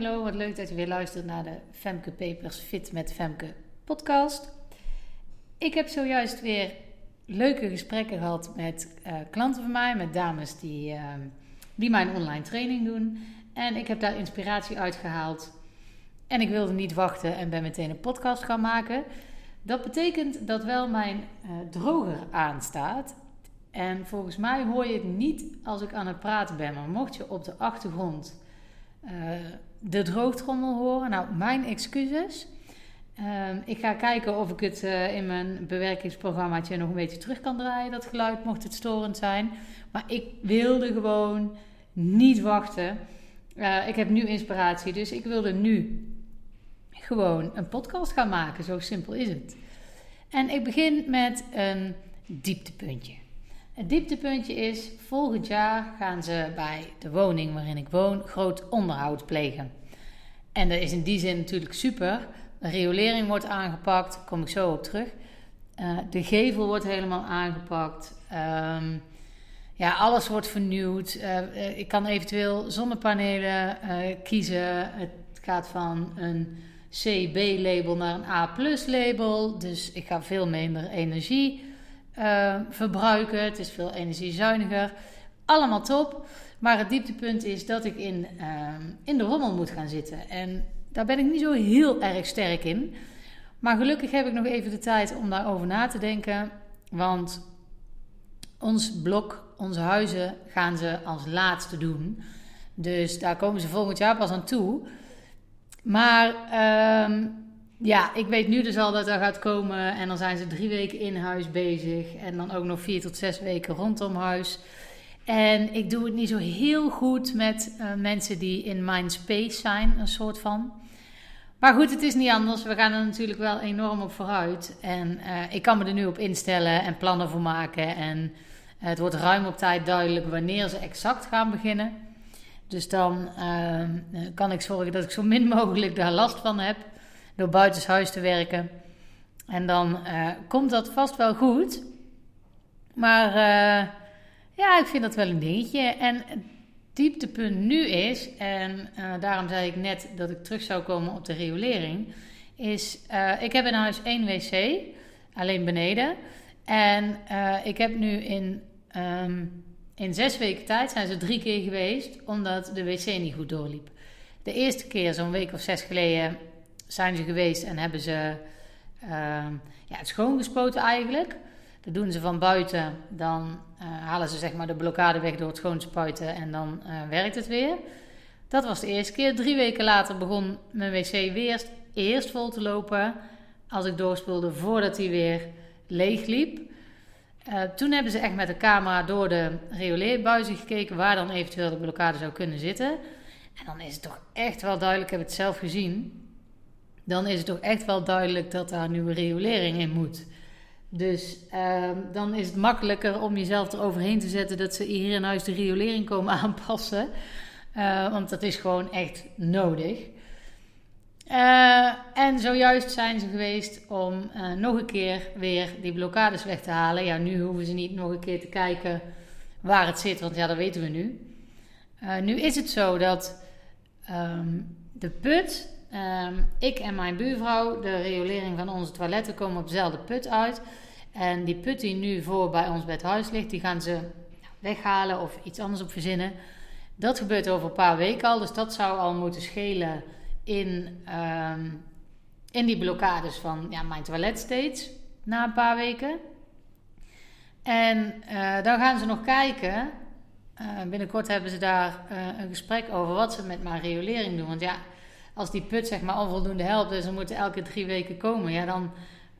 Hallo, wat leuk dat je weer luistert naar de Femke Papers Fit met Femke podcast. Ik heb zojuist weer leuke gesprekken gehad met uh, klanten van mij, met dames die, uh, die mijn online training doen. En ik heb daar inspiratie uit gehaald. En ik wilde niet wachten en ben meteen een podcast gaan maken. Dat betekent dat wel mijn uh, droger aanstaat. En volgens mij hoor je het niet als ik aan het praten ben. Maar mocht je op de achtergrond uh, de droogtrommel horen, nou, mijn excuses. Uh, ik ga kijken of ik het uh, in mijn bewerkingsprogrammaatje nog een beetje terug kan draaien, dat geluid, mocht het storend zijn. Maar ik wilde gewoon niet wachten. Uh, ik heb nu inspiratie, dus ik wilde nu gewoon een podcast gaan maken. Zo simpel is het. En ik begin met een dieptepuntje. Het dieptepuntje is, volgend jaar gaan ze bij de woning waarin ik woon groot onderhoud plegen. En dat is in die zin natuurlijk super. De riolering wordt aangepakt, daar kom ik zo op terug. Uh, de gevel wordt helemaal aangepakt. Um, ja, alles wordt vernieuwd. Uh, ik kan eventueel zonnepanelen kiezen. Het gaat van een C-B-label naar een A-plus-label. Dus ik ga veel minder energie uh, verbruiken. Het is veel energiezuiniger. Allemaal top. Maar het dieptepunt is dat ik in, uh, in de rommel moet gaan zitten. En daar ben ik niet zo heel erg sterk in. Maar gelukkig heb ik nog even de tijd om daarover na te denken. Want ons blok, onze huizen, gaan ze als laatste doen. Dus daar komen ze volgend jaar pas aan toe. Maar uh, ja, ik weet nu dus al dat dat gaat komen. En dan zijn ze drie weken in huis bezig. En dan ook nog vier tot zes weken rondom huis. En ik doe het niet zo heel goed met uh, mensen die in mind space zijn, een soort van. Maar goed, het is niet anders. We gaan er natuurlijk wel enorm op vooruit. En uh, ik kan me er nu op instellen en plannen voor maken. En uh, het wordt ruim op tijd duidelijk wanneer ze exact gaan beginnen. Dus dan kan ik zorgen dat ik zo min mogelijk daar last van heb door buitenshuis te werken. En dan uh, komt dat vast wel goed. Maar uh, ja, ik vind dat wel een dingetje. En het dieptepunt nu is, en uh, daarom zei ik net dat ik terug zou komen op de riolering, is ik heb in huis één wc, alleen beneden. En ik heb nu in, um, in zes weken tijd zijn ze drie keer geweest, omdat de wc niet goed doorliep. De eerste keer, zo'n week of zes geleden, zijn ze geweest en hebben ze uh, ja, het schoongespoten eigenlijk. Dat doen ze van buiten. Dan uh, halen ze zeg maar de blokkade weg door het schoonspuiten en dan uh, werkt het weer. Dat was de eerste keer. Drie weken later begon mijn wc weer eerst vol te lopen. Als ik doorspoelde voordat hij weer leeg liep. Uh, toen hebben ze echt met de camera door de rioleerbuizen gekeken waar dan eventueel de blokkade zou kunnen zitten. En dan is het toch echt wel duidelijk, ik heb het zelf gezien dan is het toch echt wel duidelijk dat daar nieuwe riolering in moet. Dus uh, dan is het makkelijker om jezelf eroverheen te zetten dat ze hier in huis de riolering komen aanpassen. Uh, want dat is gewoon echt nodig. Uh, en zojuist zijn ze geweest om nog een keer weer die blokkades weg te halen. Ja, nu hoeven ze niet nog een keer te kijken waar het zit, want ja, dat weten we nu. nu is het zo dat um, de put Um, ik en mijn buurvrouw, de riolering van onze toiletten komen op dezelfde put uit. En die put die nu voor bij ons het huis ligt, die gaan ze weghalen of iets anders op verzinnen. Dat gebeurt over een paar weken al, dus dat zou al moeten schelen in, um, in die blokkades van ja, mijn toilet steeds na een paar weken. En uh, dan gaan ze nog kijken. Uh, binnenkort hebben ze daar uh, een gesprek over wat ze met mijn riolering doen. Want ja, als die put zeg maar onvoldoende helpt, dus ze moeten elke drie weken komen, ja, dan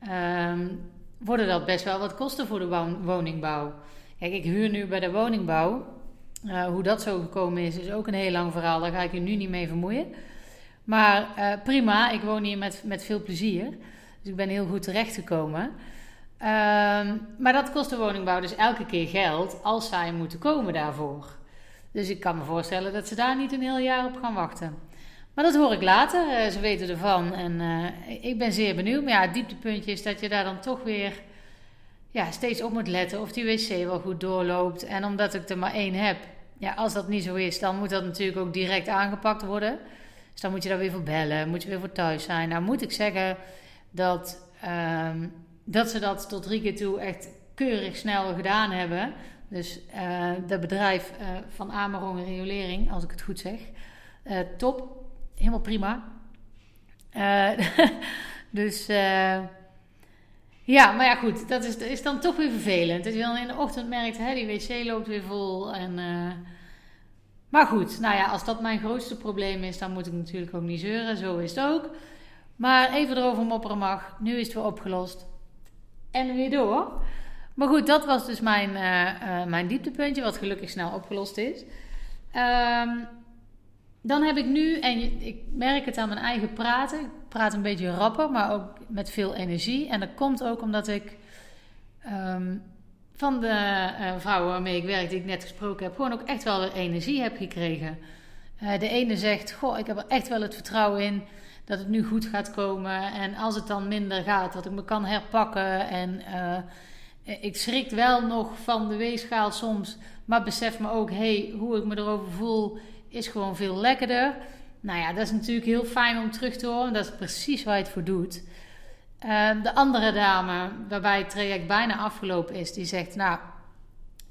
um, worden dat best wel wat kosten voor de woningbouw. Kijk, ik huur nu bij de woningbouw. Uh, hoe dat zo gekomen is, is ook een heel lang verhaal. Daar ga ik je nu niet mee vermoeien. Maar uh, prima, ik woon hier met, met veel plezier. Dus ik ben heel goed terechtgekomen. Um, maar dat kost de woningbouw dus elke keer geld als zij moeten komen daarvoor. Dus ik kan me voorstellen dat ze daar niet een heel jaar op gaan wachten. Maar dat hoor ik later. Uh, ze weten ervan. En uh, ik ben zeer benieuwd. Maar ja, het dieptepuntje is dat je daar dan toch weer ja, steeds op moet letten of die wc wel goed doorloopt. En omdat ik er maar één heb, ja, als dat niet zo is, dan moet dat natuurlijk ook direct aangepakt worden. Dus dan moet je daar weer voor bellen, moet je weer voor thuis zijn. Nou moet ik zeggen dat, ehm, dat ze dat tot drie keer toe echt keurig snel gedaan hebben. Dus uh, dat bedrijf van Amerong Riolering, als ik het goed zeg. Top, helemaal prima. dus ja, maar ja goed, dat is, is dan toch weer vervelend. Dat je dan in de ochtend merkt, hè, die wc loopt weer vol. En, maar goed, nou ja, als dat mijn grootste probleem is, dan moet ik natuurlijk ook niet zeuren. Zo is het ook. Maar even erover mopperen mag. Nu is het weer opgelost. En weer door. Maar goed, dat was dus mijn, uh, mijn dieptepuntje, wat gelukkig snel opgelost is. Um, dan heb ik nu, en ik merk het aan mijn eigen praten, ik praat een beetje rapper, maar ook met veel energie. En dat komt ook omdat ik um, van de uh, vrouwen waarmee ik werk, die ik net gesproken heb, gewoon ook echt wel weer energie heb gekregen. Uh, de ene zegt, goh, ik heb er echt wel het vertrouwen in dat het nu goed gaat komen. En als het dan minder gaat, dat ik me kan herpakken en... Eh, ik schrik wel nog van de weegschaal soms, maar besef me ook, hey, hoe ik me erover voel, is gewoon veel lekkerder. Nou ja, dat is natuurlijk heel fijn om terug te horen. Dat is precies waar je het voor doet. Uh, de andere dame, waarbij het traject bijna afgelopen is, die zegt: Nou,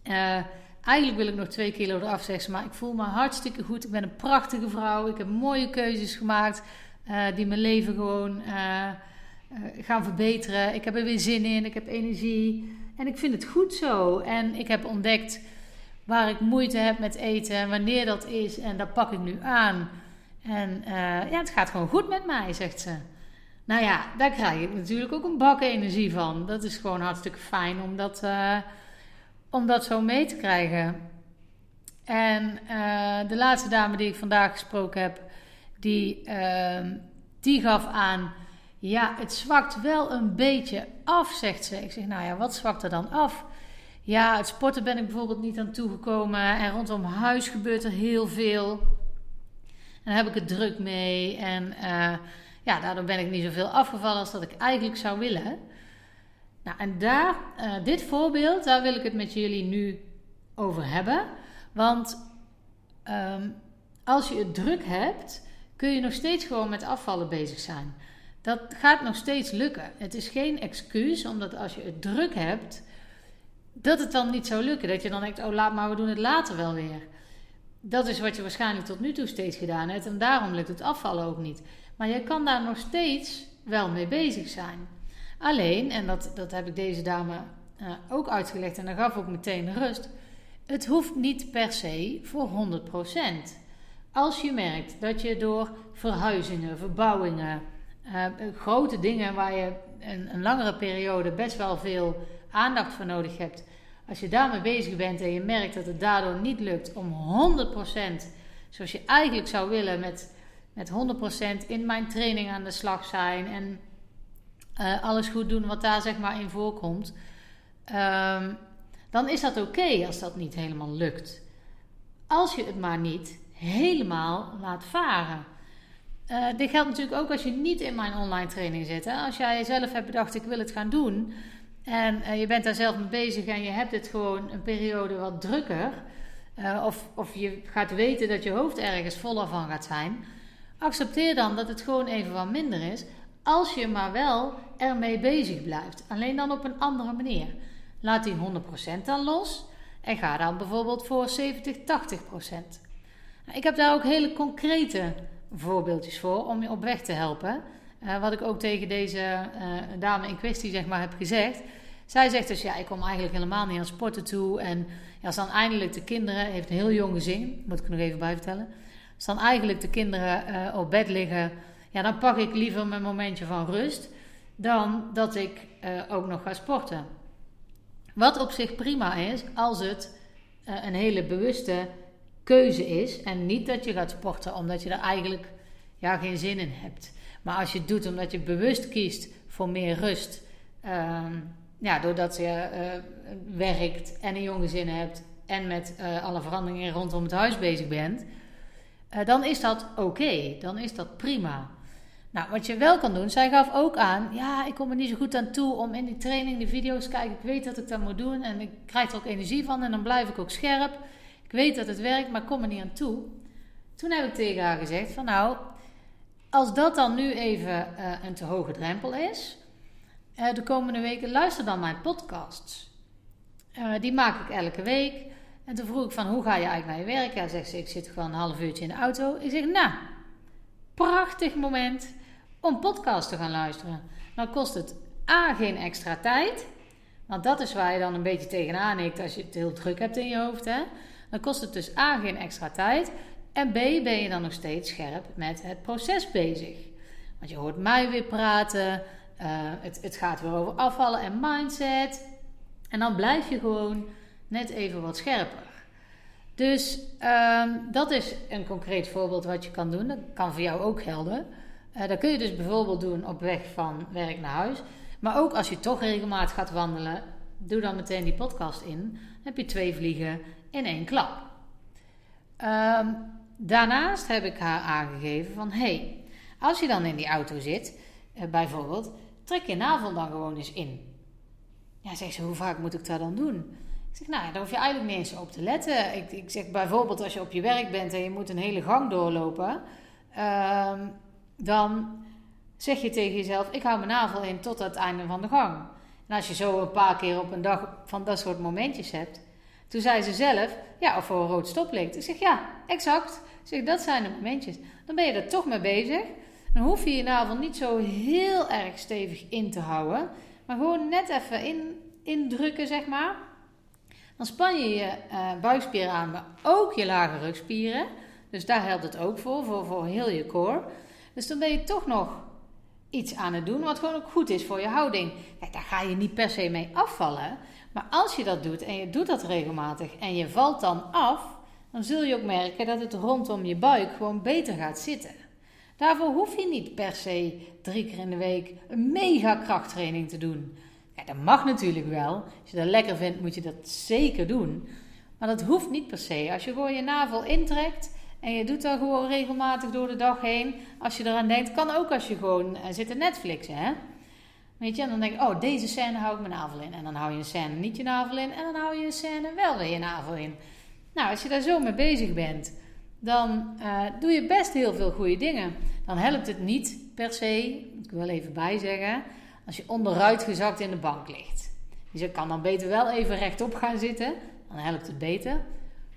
uh, eigenlijk wil ik nog twee kilo eraf, zegt ze, maar ik voel me hartstikke goed. Ik ben een prachtige vrouw. Ik heb mooie keuzes gemaakt uh, die mijn leven gewoon gaan verbeteren. Ik heb er weer zin in. Ik heb energie. En ik vind het goed zo. En ik heb ontdekt waar ik moeite heb met eten en wanneer dat is. En dat pak ik nu aan. En uh, ja, het gaat gewoon goed met mij, zegt ze. Nou ja, daar krijg ik natuurlijk ook een bak energie van. Dat is gewoon hartstikke fijn om dat, uh, om dat zo mee te krijgen. En uh, de laatste dame die ik vandaag gesproken heb, die, ehm, die gaf aan ja, het zwakt wel een beetje af, zegt ze. Ik zeg, nou ja, wat zwakt er dan af? Ja, het sporten ben ik bijvoorbeeld niet aan toegekomen. En rondom huis gebeurt er heel veel. En daar heb ik het druk mee. En uh, ja, daardoor ben ik niet zoveel afgevallen als dat ik eigenlijk zou willen. Nou, en daar, uh, dit voorbeeld, daar wil ik het met jullie nu over hebben. Want um, als je het druk hebt, kun je nog steeds gewoon met afvallen bezig zijn. Dat gaat nog steeds lukken. Het is geen excuus, omdat als je het druk hebt, dat het dan niet zou lukken. Dat je dan denkt, oh laat maar, we doen het later wel weer. Dat is wat je waarschijnlijk tot nu toe steeds gedaan hebt. En daarom lukt het afvallen ook niet. Maar je kan daar nog steeds wel mee bezig zijn. Alleen, en dat, dat heb ik deze dame uh, ook uitgelegd en dat gaf ook meteen rust. Het hoeft niet per se voor 100%. Als je merkt dat je door verhuizingen, verbouwingen, uh, grote dingen waar je een, een, langere periode best wel veel aandacht voor nodig hebt. Als je daarmee bezig bent en je merkt dat het daardoor niet lukt om 100% zoals je eigenlijk zou willen met, met 100% in mijn training aan de slag zijn en uh, alles goed doen wat daar zeg maar in voorkomt, um, dan is dat oké als dat niet helemaal lukt. Als je het maar niet helemaal laat varen. Uh, dit geldt natuurlijk ook als je niet in mijn online training zit. Hè? Als jij zelf hebt bedacht, ik wil het gaan doen. En uh, je bent daar zelf mee bezig en je hebt het gewoon een periode wat drukker. Uh, of, of je gaat weten dat je hoofd ergens voller van gaat zijn. Accepteer dan dat het gewoon even wat minder is. Als je maar wel ermee bezig blijft. Alleen dan op een andere manier. Laat die 100% dan los. En ga dan bijvoorbeeld voor 70, 80%. Nou, ik heb daar ook hele concrete voorbeeldjes voor om je op weg te helpen. Uh, wat ik ook tegen deze dame in kwestie zeg maar, heb gezegd. Zij zegt dus, ja, ik kom eigenlijk helemaal niet aan sporten toe. En ja, als dan eindelijk de kinderen, heeft een heel jong gezin, moet ik nog even bij vertellen. Als dan eigenlijk de kinderen uh, op bed liggen, ja, dan pak ik liever mijn momentje van rust dan dat ik ook nog ga sporten. Wat op zich prima is, als het een hele bewuste keuze is. En niet dat je gaat sporten omdat je er eigenlijk ja, geen zin in hebt. Maar als je het doet omdat je bewust kiest voor meer rust. Uh, ja, doordat je uh, werkt en een jong gezin hebt. En met uh, alle veranderingen rondom het huis bezig bent. Eh, dan is dat oké. Dan is dat prima. Nou, wat je wel kan doen, zij gaf ook aan, ja, ik kom er niet zo goed aan toe om in die training de video's te kijken. Ik weet dat ik dat moet doen en ik krijg er ook energie van en dan blijf ik ook scherp. Ik weet dat het werkt, maar ik kom er niet aan toe. Toen heb ik tegen haar gezegd van nou, Als dat dan nu even een te hoge drempel is, uh, de komende weken luister dan mijn podcasts. Uh, die maak ik elke week. En toen vroeg ik van, hoe ga je eigenlijk naar je werk? Ja, zegt ze, ik zit gewoon een half uurtje in de auto. Ik zeg, nou, prachtig moment om podcast te gaan luisteren. Dan kost het A, geen extra tijd. Want dat is waar je dan een beetje tegenaan hikt als je het heel druk hebt in je hoofd. Hè? Dan kost het dus A, geen extra tijd. En B, ben je dan nog steeds scherp met het proces bezig. Want je hoort mij weer praten. Uh, het, het gaat weer over afvallen en mindset. En dan blijf je gewoon net even wat scherper. Dus um, dat is een concreet voorbeeld wat je kan doen. Dat kan voor jou ook gelden. Uh, dat kun je dus bijvoorbeeld doen op weg van werk naar huis. Maar ook als je toch regelmatig gaat wandelen, doe dan meteen die podcast in. Dan heb je twee vliegen in één klap. Um, daarnaast heb ik haar aangegeven van... hey, als je dan in die auto zit, uh, bijvoorbeeld... trek je navel dan gewoon eens in. Ja, zegt ze, hoe vaak moet ik dat dan doen? Ik zeg, nou, daar hoef je eigenlijk niet eens op te letten. Ik, ik zeg bijvoorbeeld als je op je werk bent en je moet een hele gang doorlopen... Um, dan zeg je tegen jezelf: Ik hou mijn navel in tot het einde van de gang. En als je zo een paar keer op een dag van dat soort momentjes hebt. Toen zei ze zelf: Ja, of voor een rood stoplicht. Ik zeg: Ja, exact. Zeg: Dat zijn de momentjes. Dan ben je er toch mee bezig. Dan hoef je je navel niet zo heel erg stevig in te houden. Maar gewoon net even in, indrukken, zeg maar. Dan span je je uh, buikspieren aan, maar ook je lage rugspieren. Dus daar helpt het ook voor, voor, voor heel je core. Dus dan ben je toch nog iets aan het doen wat gewoon ook goed is voor je houding. Daar ga je niet per se mee afvallen. Maar als je dat doet en je doet dat regelmatig en je valt dan af, dan zul je ook merken dat het rondom je buik gewoon beter gaat zitten. Daarvoor hoef je niet per se drie keer in de week een mega krachttraining te doen. Ja, dat mag natuurlijk wel. Als je dat lekker vindt, moet je dat zeker doen. Maar dat hoeft niet per se. Als je gewoon je navel intrekt en je doet dat gewoon regelmatig door de dag heen. Als je eraan denkt, kan ook als je gewoon uh, zit te Netflixen, hè. Weet je, en dan denk je, oh, deze scène hou ik mijn navel in. En dan hou je een scène niet je navel in. En dan hou je een scène wel weer je navel in. Nou, als je daar zo mee bezig bent, dan uh, doe je best heel veel goede dingen. Dan helpt het niet per se, ik wil even bijzeggen, als je onderuit gezakt in de bank ligt. Dus je kan dan beter wel even rechtop gaan zitten. Dan helpt het beter.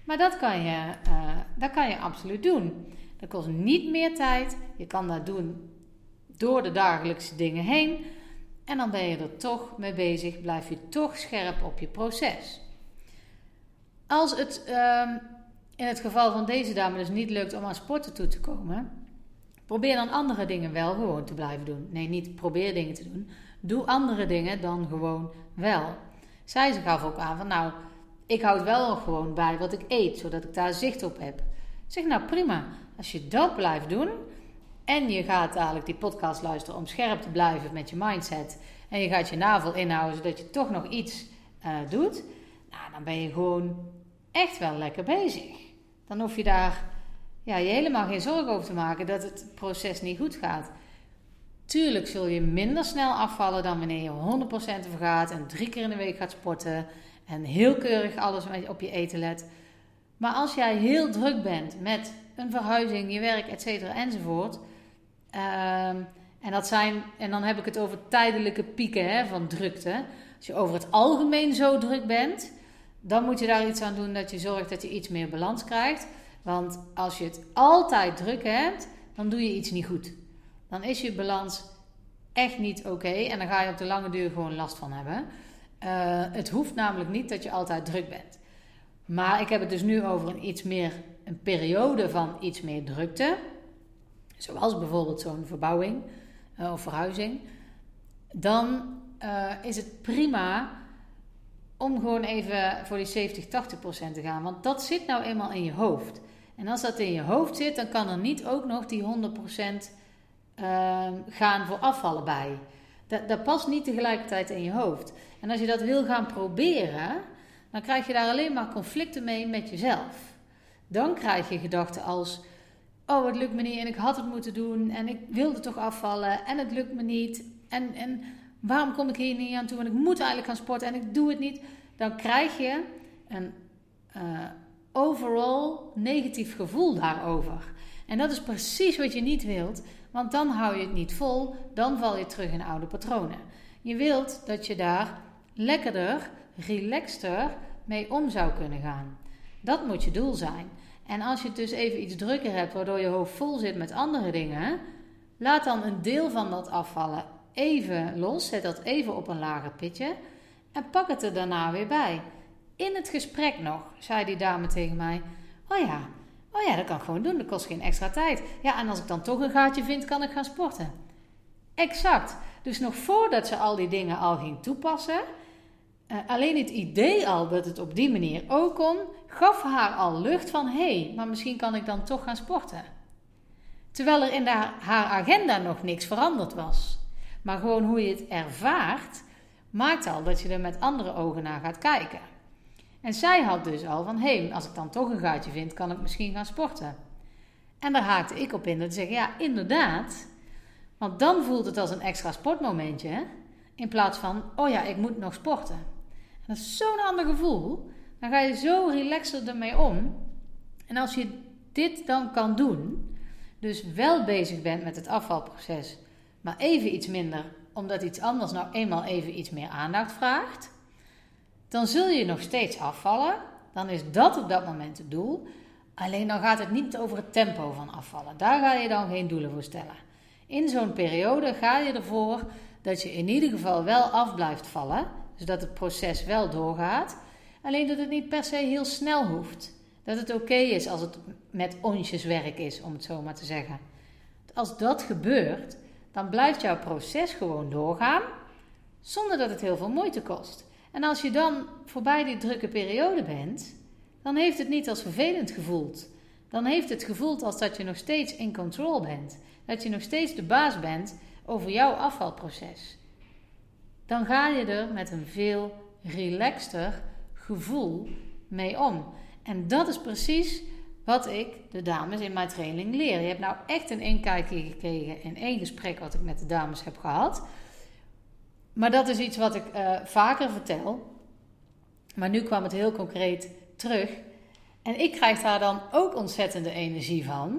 Maar dat kan je, uh, dat kan je absoluut doen. Dat kost niet meer tijd. Je kan dat doen door de dagelijkse dingen heen. En dan ben je er toch mee bezig. Blijf je toch scherp op je proces. Als het um, in het geval van deze dame dus niet lukt om aan sporten toe te komen, probeer dan andere dingen wel gewoon te blijven doen. Nee, niet probeer dingen te doen. Doe andere dingen dan gewoon wel. Zij gaf ook aan van nou ik houd wel gewoon bij wat ik eet, zodat ik daar zicht op heb. zeg nou prima, als je dat blijft doen en je gaat dadelijk die podcast luisteren om scherp te blijven met je mindset en je gaat je navel inhouden zodat je toch nog iets uh, doet, nou, dan ben je gewoon echt wel lekker bezig. Dan hoef je daar ja, je helemaal geen zorgen over te maken dat het proces niet goed gaat. Tuurlijk zul je minder snel afvallen dan wanneer je 100% vergaat en drie keer in de week gaat sporten en heel keurig alles op je eten let. Maar als jij heel druk bent met een verhuizing, je werk, et cetera, enzovoort. Ehm, en, dat zijn, en dan heb ik het over tijdelijke pieken hè, van drukte. Als je over het algemeen zo druk bent, dan moet je daar iets aan doen dat je zorgt dat je iets meer balans krijgt. Want als je het altijd druk hebt, dan doe je iets niet goed. Dan is je balans echt niet oké en dan ga je op de lange duur gewoon last van hebben. Uh, het hoeft namelijk niet dat je altijd druk bent. Maar ik heb het dus nu over een iets meer een periode van iets meer drukte. Zoals bijvoorbeeld zo'n verbouwing uh, of verhuizing. Dan uh, is het prima om gewoon even voor die 70-80% te gaan. Want dat zit nou eenmaal in je hoofd. En als dat in je hoofd zit, dan kan er niet ook nog die 100% gaan voor afvallen bij. Dat, dat past niet tegelijkertijd in je hoofd. En als je dat wil gaan proberen, dan krijg je daar alleen maar conflicten mee met jezelf. Dan krijg je gedachten als: Oh, het lukt me niet en ik had het moeten doen en ik wilde toch afvallen en het lukt me niet. En, en waarom kom ik hier niet aan toe? Want ik moet eigenlijk gaan sporten en ik doe het niet. Dan krijg je een uh, overall negatief gevoel daarover. En dat is precies wat je niet wilt, want dan hou je het niet vol, dan val je terug in oude patronen. Je wilt dat je daar lekkerder, relaxter mee om zou kunnen gaan. Dat moet je doel zijn. En als je het dus even iets drukker hebt, waardoor je hoofd vol zit met andere dingen, laat dan een deel van dat afvallen even los, zet dat even op een lager pitje en pak het er daarna weer bij. In het gesprek nog, zei die dame tegen mij: Oh ja, oh ja, dat kan ik gewoon doen, dat kost geen extra tijd. Ja, en als ik dan toch een gaatje vind, kan ik gaan sporten. Exact. Dus nog voordat ze al die dingen al ging toepassen, uh, alleen het idee al dat het op die manier ook kon, gaf haar al lucht van hé, hey, maar misschien kan ik dan toch gaan sporten. Terwijl er in haar agenda nog niks veranderd was. Maar gewoon hoe je het ervaart, maakt al dat je er met andere ogen naar gaat kijken. En zij had dus al van hé, als ik dan toch een gaatje vind, kan ik misschien gaan sporten. En daar haakte ik op in dat te zeggen ja, inderdaad. Want dan voelt het als een extra sportmomentje. In plaats van, oh ja, ik moet nog sporten. Dat is zo'n ander gevoel. Dan ga je zo relaxer ermee om. En als je dit dan kan doen, dus wel bezig bent met het afvalproces, maar even iets minder, omdat iets anders nou eenmaal even iets meer aandacht vraagt, dan zul je nog steeds afvallen. Dan is dat op dat moment het doel. Alleen dan gaat het niet over het tempo van afvallen. Daar ga je dan geen doelen voor stellen. In zo'n periode ga je ervoor dat je in ieder geval wel af blijft vallen. Dus dat het proces wel doorgaat. Alleen dat het niet per se heel snel hoeft. Dat het oké is als het met onsjeswerk is, om het zo maar te zeggen. Als dat gebeurt, dan blijft jouw proces gewoon doorgaan, zonder dat het heel veel moeite kost. En als je dan voorbij die drukke periode bent, dan heeft het niet als vervelend gevoeld. Dan heeft het gevoeld als dat je nog steeds in control bent. Dat je nog steeds de baas bent over jouw afvalproces dan ga je er met een veel relaxter gevoel mee om. En dat is precies wat ik de dames in mijn training leer. Je hebt nou echt een inkijkje gekregen in één gesprek wat ik met de dames heb gehad. Maar dat is iets wat ik uh, vaker vertel. Maar nu kwam het heel concreet terug. En ik krijg daar dan ook ontzettende energie van.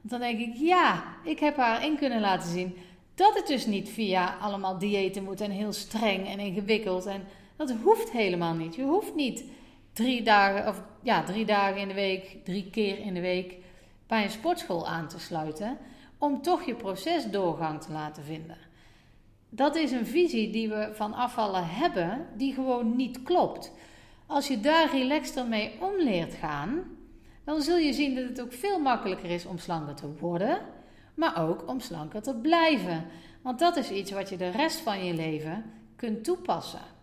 Want dan denk ik, ja, ik heb haar in kunnen laten zien dat het dus niet via allemaal diëten moet en heel streng en ingewikkeld. En dat hoeft helemaal niet. Je hoeft niet drie dagen, of ja, drie dagen in de week, drie keer in de week bij een sportschool aan te sluiten. Om toch je proces doorgang te laten vinden. Dat is een visie die we van afvallen hebben, die gewoon niet klopt. Als je daar relaxter mee om leert gaan, dan zul je zien dat het ook veel makkelijker is om slanker te worden maar ook om slanker te blijven. Want dat is iets wat je de rest van je leven kunt toepassen.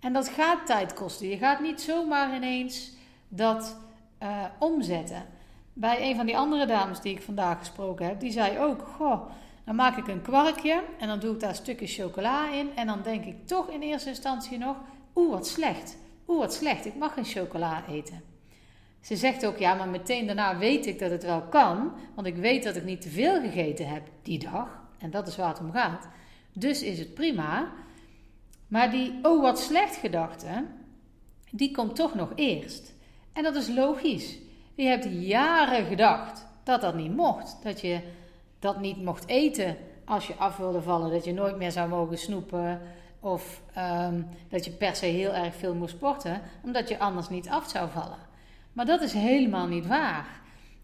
En dat gaat tijd kosten. Je gaat niet zomaar ineens dat uh, omzetten. Bij een van die andere dames die ik vandaag gesproken heb, die zei ook: Goh, dan maak ik een kwarkje en dan doe ik daar stukjes chocola in. En dan denk ik toch in eerste instantie nog: Oeh, wat slecht. Oeh, wat slecht. Ik mag geen chocola eten. Ze zegt ook, ja, maar meteen daarna weet ik dat het wel kan, want ik weet dat ik niet te veel gegeten heb die dag. En dat is waar het om gaat. Dus is het prima. Maar die, oh wat slecht gedachte, die komt toch nog eerst. En dat is logisch. Je hebt jaren gedacht dat dat niet mocht. Dat je dat niet mocht eten als je af wilde vallen. Dat je nooit meer zou mogen snoepen. Of um, dat je per se heel erg veel moest sporten, omdat je anders niet af zou vallen. Maar dat is helemaal niet waar.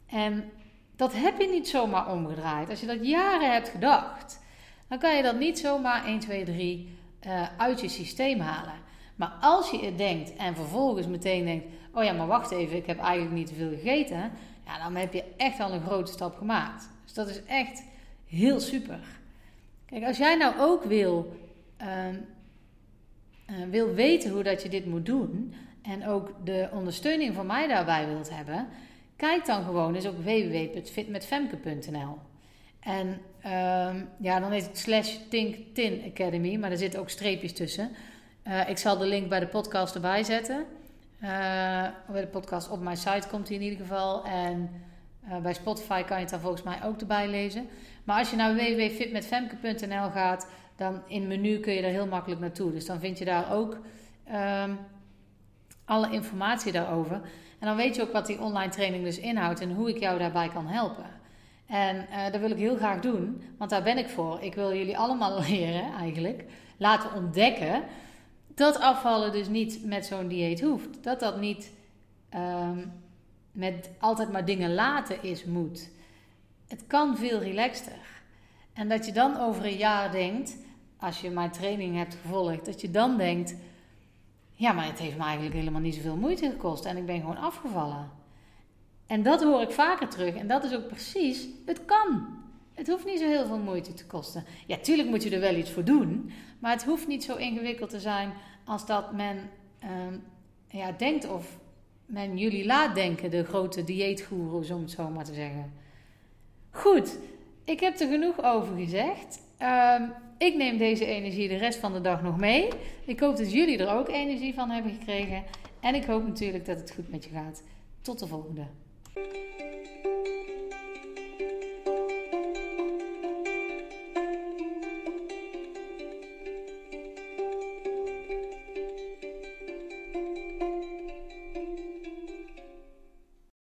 En dat heb je niet zomaar omgedraaid. Als je dat jaren hebt gedacht, dan kan je dat niet zomaar 1, 2, 3 uh, uit je systeem halen. Maar als je het denkt en vervolgens meteen denkt: oh ja, maar wacht even, ik heb eigenlijk niet te veel gegeten. Ja, dan heb je echt al een grote stap gemaakt. Dus dat is echt heel super. Kijk, als jij nou ook wil, uh, uh, wil weten hoe dat je dit moet doen, en ook de ondersteuning van mij daarbij wilt hebben, kijk dan gewoon eens op www.fitmetfemke.nl. En um, ja, dan is het slash Think Tin Academy, maar er zitten ook streepjes tussen. Uh, ik zal de link bij de podcast erbij zetten. Uh, bij de podcast op mijn site komt hij in ieder geval. En uh, bij Spotify kan je het daar volgens mij ook erbij lezen. Maar als je naar www.fitmetfemke.nl gaat, dan in menu kun je er heel makkelijk naartoe. Dus dan vind je daar ook um, alle informatie daarover. En dan weet je ook wat die online training dus inhoudt en hoe ik jou daarbij kan helpen. En uh, dat wil ik heel graag doen, want daar ben ik voor. Ik wil jullie allemaal leren, eigenlijk, laten ontdekken dat afvallen dus niet met zo'n dieet hoeft. Dat dat niet um, met altijd maar dingen laten is moet. Het kan veel relaxter. En dat je dan over een jaar denkt, als je mijn training hebt gevolgd, dat je dan denkt: ja, maar het heeft me eigenlijk helemaal niet zoveel moeite gekost en ik ben gewoon afgevallen. En dat hoor ik vaker terug en dat is ook precies: het kan. Het hoeft niet zo heel veel moeite te kosten. Ja, tuurlijk moet je er wel iets voor doen, maar het hoeft niet zo ingewikkeld te zijn als dat men uh, ja, denkt of men jullie laat denken, de grote dieetgoeroes, om het zo maar te zeggen. Goed, ik heb er genoeg over gezegd. Uh, ik neem deze energie de rest van de dag nog mee. Ik hoop dat jullie er ook energie van hebben gekregen. En ik hoop natuurlijk dat het goed met je gaat. Tot de volgende. Thank you.